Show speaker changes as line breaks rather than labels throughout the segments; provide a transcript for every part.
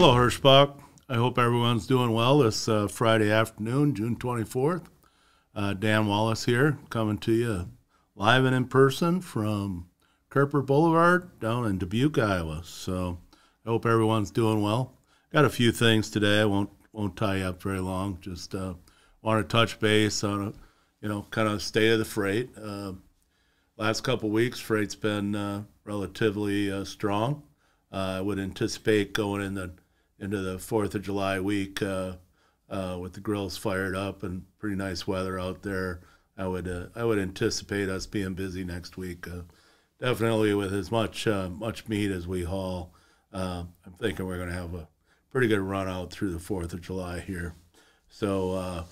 Hello, Hirschbach. I hope everyone's doing well this uh, Friday afternoon, June 24th. Uh, Dan Wallace here, coming to you live and in person from Kerper Boulevard down in Dubuque, Iowa. So I hope everyone's doing well. Got a few things today. I won't won't tie up very long. Just uh, want to touch base on a, you know, kind of state of the freight. Uh, last couple weeks, freight's been uh, relatively uh, strong. I would anticipate going in the into the Fourth of July week uh, with the grills fired up and pretty nice weather out there. I would I would anticipate us being busy next week. definitely with as much much meat as we haul. I'm thinking we're going to have a pretty good run out through the Fourth of July here. So, uh,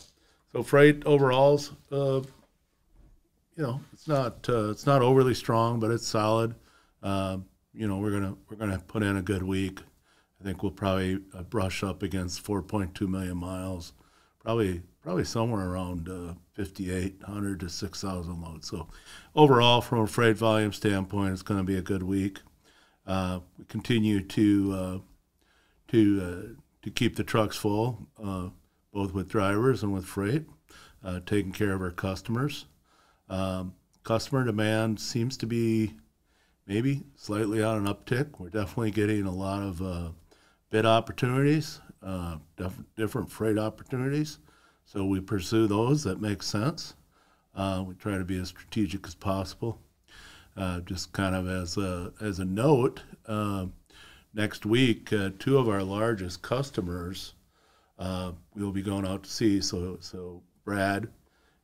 so freight overall's, uh, you know, it's not uh, it's not overly strong, but it's solid. Uh, you know, we're gonna we're gonna put in a good week. I think we'll probably uh, brush up against 4.2 million miles, probably probably somewhere around uh, 5,800 to 6,000 loads. So, overall, from a freight volume standpoint, it's going to be a good week. we continue to to uh, to keep the trucks full, uh, both with drivers and with freight, uh, taking care of our customers. Um, customer demand seems to be maybe slightly on an uptick. We're definitely getting a lot of uh, bid opportunities, uh, def- different freight opportunities. So we pursue those that make sense. Uh, we try to be as strategic as possible. just kind of as a as a note, next week, uh, two of our largest customers uh, we'll be going out to see. So, so Brad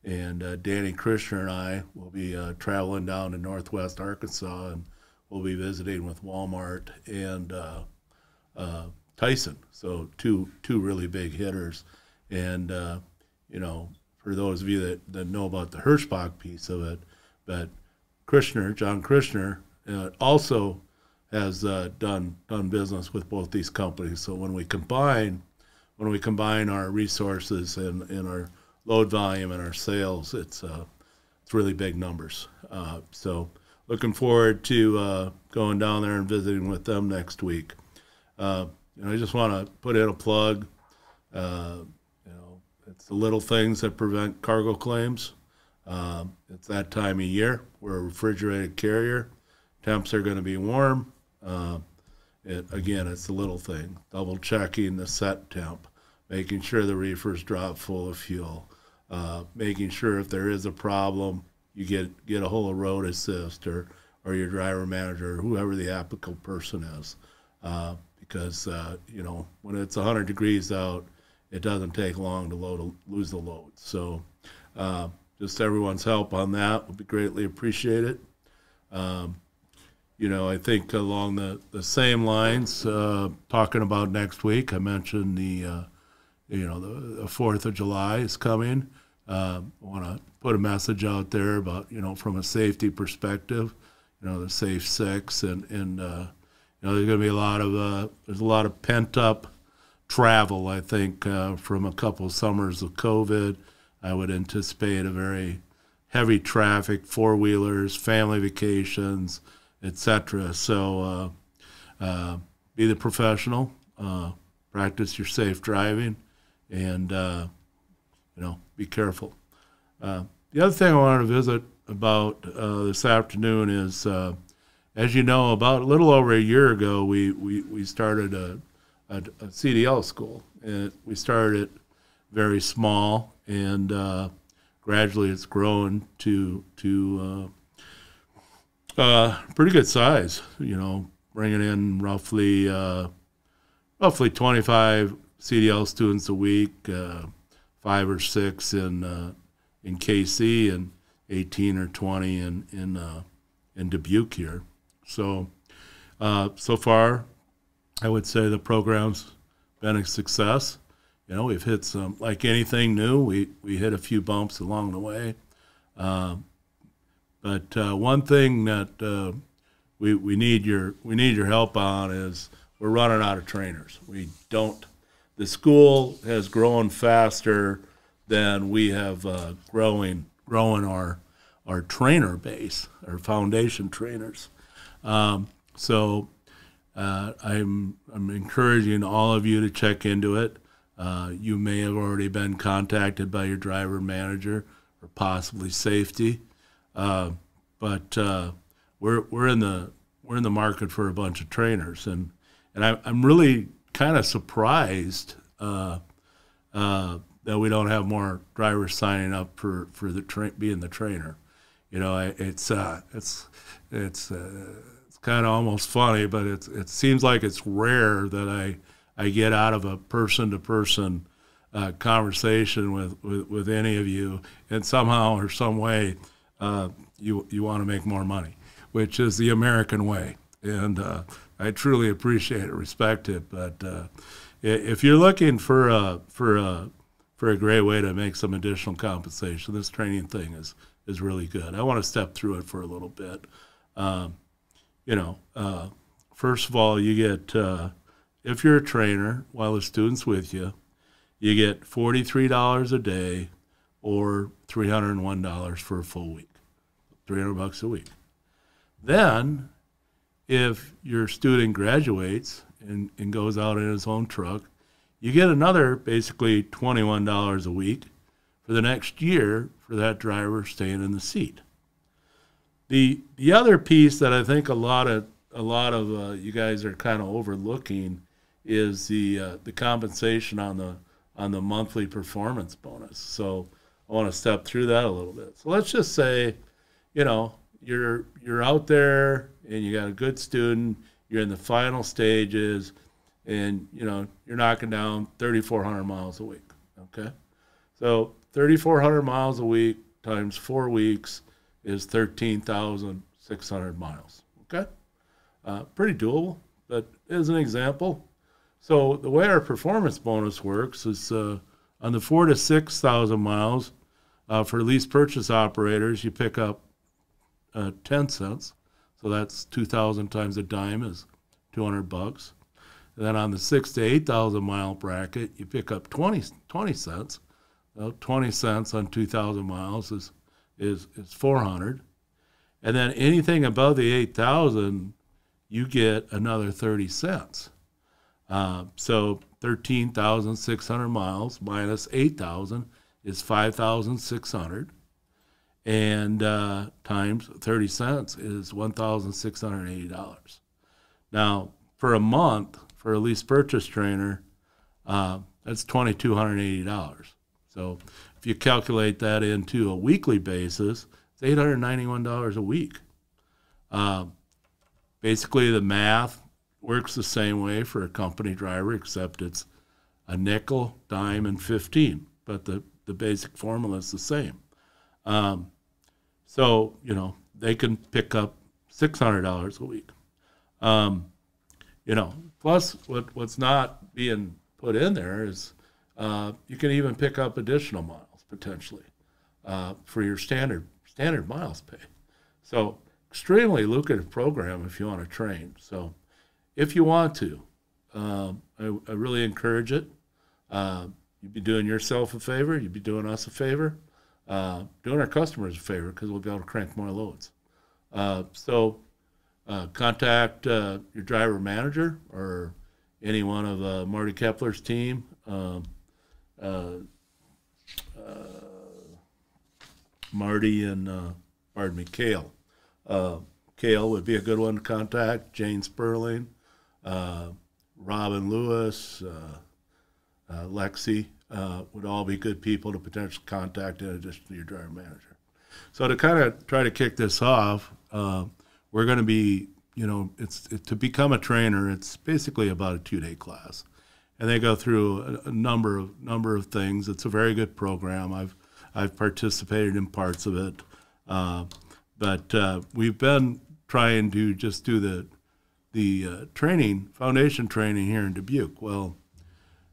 and uh, Danny Krishner and I will be uh, traveling down to Northwest Arkansas, and we'll be visiting with Walmart and uh, uh, Tyson. So, two two really big hitters, and you know, for those of you that, that know about the Hirschbach piece of it, but Krishner, John Krishner, also has uh, done done business with both these companies. So when we combine when we combine our resources and, and our load volume and our sales, it's uh, it's really big numbers. Uh, so looking forward to uh, going down there and visiting with them next week. Uh, you know, I just want to put in a plug. Uh, you know, it's the little things that prevent cargo claims. it's that time of year. We're a refrigerated carrier. Temps are going to be warm. Uh, it, again, it's a little thing. Double checking the set temp, making sure the reefer's drop full of fuel, uh, making sure if there is a problem, you get get a of road assist or or your driver manager or whoever the applicable person is, uh, because uh, you know when it's 100 degrees out, it doesn't take long to load lose the load. So, uh, just everyone's help on that would be greatly appreciated. Um, you know, I think along the, the same lines, uh, talking about next week, I mentioned the, uh, you know, the, 4th of July is coming. Uh, I want to put a message out there about, you know, from a safety perspective, you know, the Safe Six, and, and uh, know, there's going to be a lot of, uh, there's a lot of pent up travel, I think, uh, from a couple summers of COVID. I would anticipate a very heavy traffic, four wheelers, family vacations etc. So uh, uh, be the professional, uh, practice your safe driving, and uh, you know be careful. The other thing I wanted to visit about this afternoon is, as you know, about a little over a year ago, we we, we started a, a, a CDL school, and we started it very small, and gradually it's grown to to uh, pretty good size, you know, bringing in roughly uh, roughly 25 CDL students a week, uh, five or six in uh, in KC, and 18 or 20 in in uh, in Dubuque here. So uh, so far, I would say the program's been a success. You know, we've hit some like anything new. We we hit a few bumps along the way. But uh, one thing that uh, we, we need your we need your help on is we're running out of trainers. We don't. The school has grown faster than we have uh, growing growing our our trainer base, our foundation trainers. Um, so uh, I'm, I'm encouraging all of you to check into it. Uh, you may have already been contacted by your driver manager or possibly safety, uh, but uh, we're, we're, in the, we're in the market for a bunch of trainers. And, and I, I'm really kind of surprised uh, uh, that we don't have more drivers signing up for, for the being the trainer. You know, it's, it's, it's, kind of almost funny, but it's, it seems like it's rare that I, I get out of a person to person conversation with, with, with, any of you, and somehow or some way uh, you, you want to make more money, which is the American way. And uh, I truly appreciate it, respect it. But uh, if you're looking for a, for, a, for a great way to make some additional compensation, this training thing is, is really good. I want to step through it for a little bit. Um, you know, uh, first of all, you get, uh, if you're a trainer while the student's with you, you get $43 a day or $301 for a full week, 300 bucks a week. Then, if your student graduates and, and goes out in his own truck, you get another basically $21 a week for the next year for that driver staying in the seat. The the other piece that I think a lot of a lot of uh, you guys are kind of overlooking is the uh, the compensation on the on the monthly performance bonus. So I want to step through that a little bit. So let's just say, you know, you're you're out there and you got a good student, you're in the final stages, and you know you're knocking down 3,400 miles a week. Okay, so 3,400 miles a week times four weeks is 13,600 miles. Okay? Uh, pretty doable, but as an example. So the way our performance bonus works is uh, on the four to 6,000 miles uh, for lease purchase operators, you pick up uh, 10 cents. So that's 2,000 times a dime is 200 bucks. And then on the six to 8,000 mile bracket, you pick up 20, 20 cents. Well, 20 cents on 2,000 miles is is is 400 and then anything above the 8000 you get another 30 cents. Uh, so 13600 miles minus 8000 is 5600 and uh, times 30 cents is $1680 now for a month for a lease purchase trainer uh, that's $2280 so if you calculate that into a weekly basis, it's $891 a week. Uh, basically, the math works the same way for a company driver, except it's a nickel, dime, and 15. But the, the basic formula is the same. Um, so, you know, they can pick up $600 a week. Um, you know, plus what, what's not being put in there is uh, you can even pick up additional miles potentially uh, for your standard standard miles pay. So extremely lucrative program if you want to train. So if you want to, um, I, I, really encourage it. Uh, you'd be doing yourself a favor. You'd be doing us a favor. Uh, doing our customers a favor because we'll be able to crank more loads. Uh, so contact your driver manager or any one of Marty Kepler's team. Um, Marty and uh, pardon me, Kale. Uh, Kale would be a good one to contact. Jane Sperling, uh, Robin Lewis, uh, uh, Lexi uh, would all be good people to potentially contact in addition to your driver manager. So to kind of try to kick this off, we're going to be, you know, it's it, to become a trainer. It's basically about a two-day class, and they go through a, a number of number of things. It's a very good program. I've I've participated in parts of it, uh, but uh, we've been trying to just do the the uh, training, foundation training here in Dubuque. Well,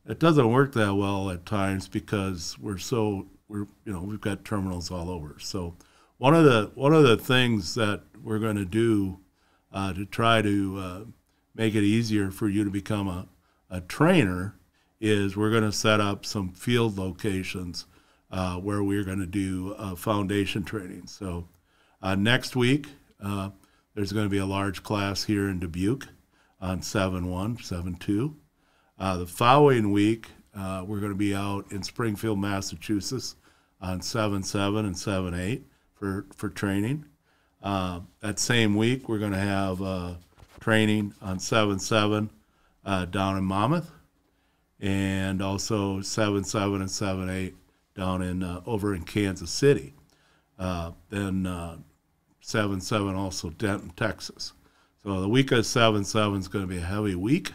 it doesn't work that well at times because we're so we're you know we've got terminals all over. So one of the one of the things that we're going to do uh, to try to uh, make it easier for you to become a, a trainer is we're going to set up some field locations uh, where we're going to do uh, foundation training. So uh, next week, uh, there's going to be a large class here in Dubuque. on 7 1, 7 2. Uh, the following week, uh, we're going to be out in Springfield, Massachusetts on 7 7 and 7 8 for, for training. That same week, we're going to have training on 7 7 uh, down in Monmouth and also 7 7 and 7 8 down in uh, over in Kansas City. Uh, then uh, 7 7 also Denton, Texas. So the week of 7 7 is going to be a heavy week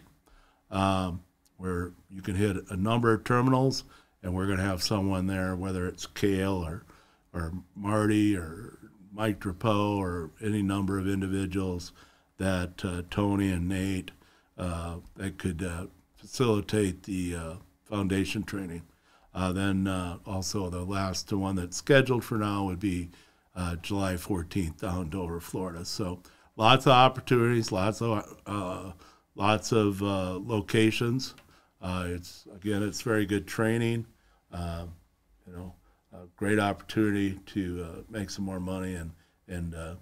um, where you can hit a number of terminals, and we're going to have someone there, whether it's Kale or, or Marty or Mike Drapeau or any number of individuals that uh, Tony and Nate uh, that could uh, facilitate the uh, foundation training. Uh, then uh, also the last one that's scheduled for now would be uh, July 14th down in Dover, Florida. So lots of opportunities, lots of uh, lots of uh, locations. Uh, it's again, it's very good training. Uh, you know, a great opportunity to uh, make some more money and and uh,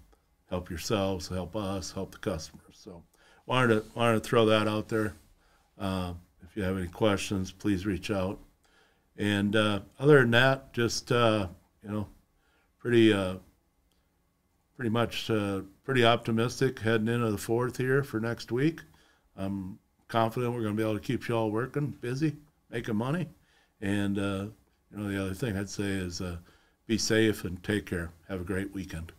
help yourselves, help us, help the customers. So wanted to wanted to throw that out there. Uh, if you have any questions, please reach out. And uh, other than that, just uh, you know, pretty uh, pretty much uh, pretty optimistic heading into the fourth here for next week. I'm confident we're going to be able to keep you all working, busy, making money. And uh, you know, the other thing I'd say is be safe and take care. Have a great weekend.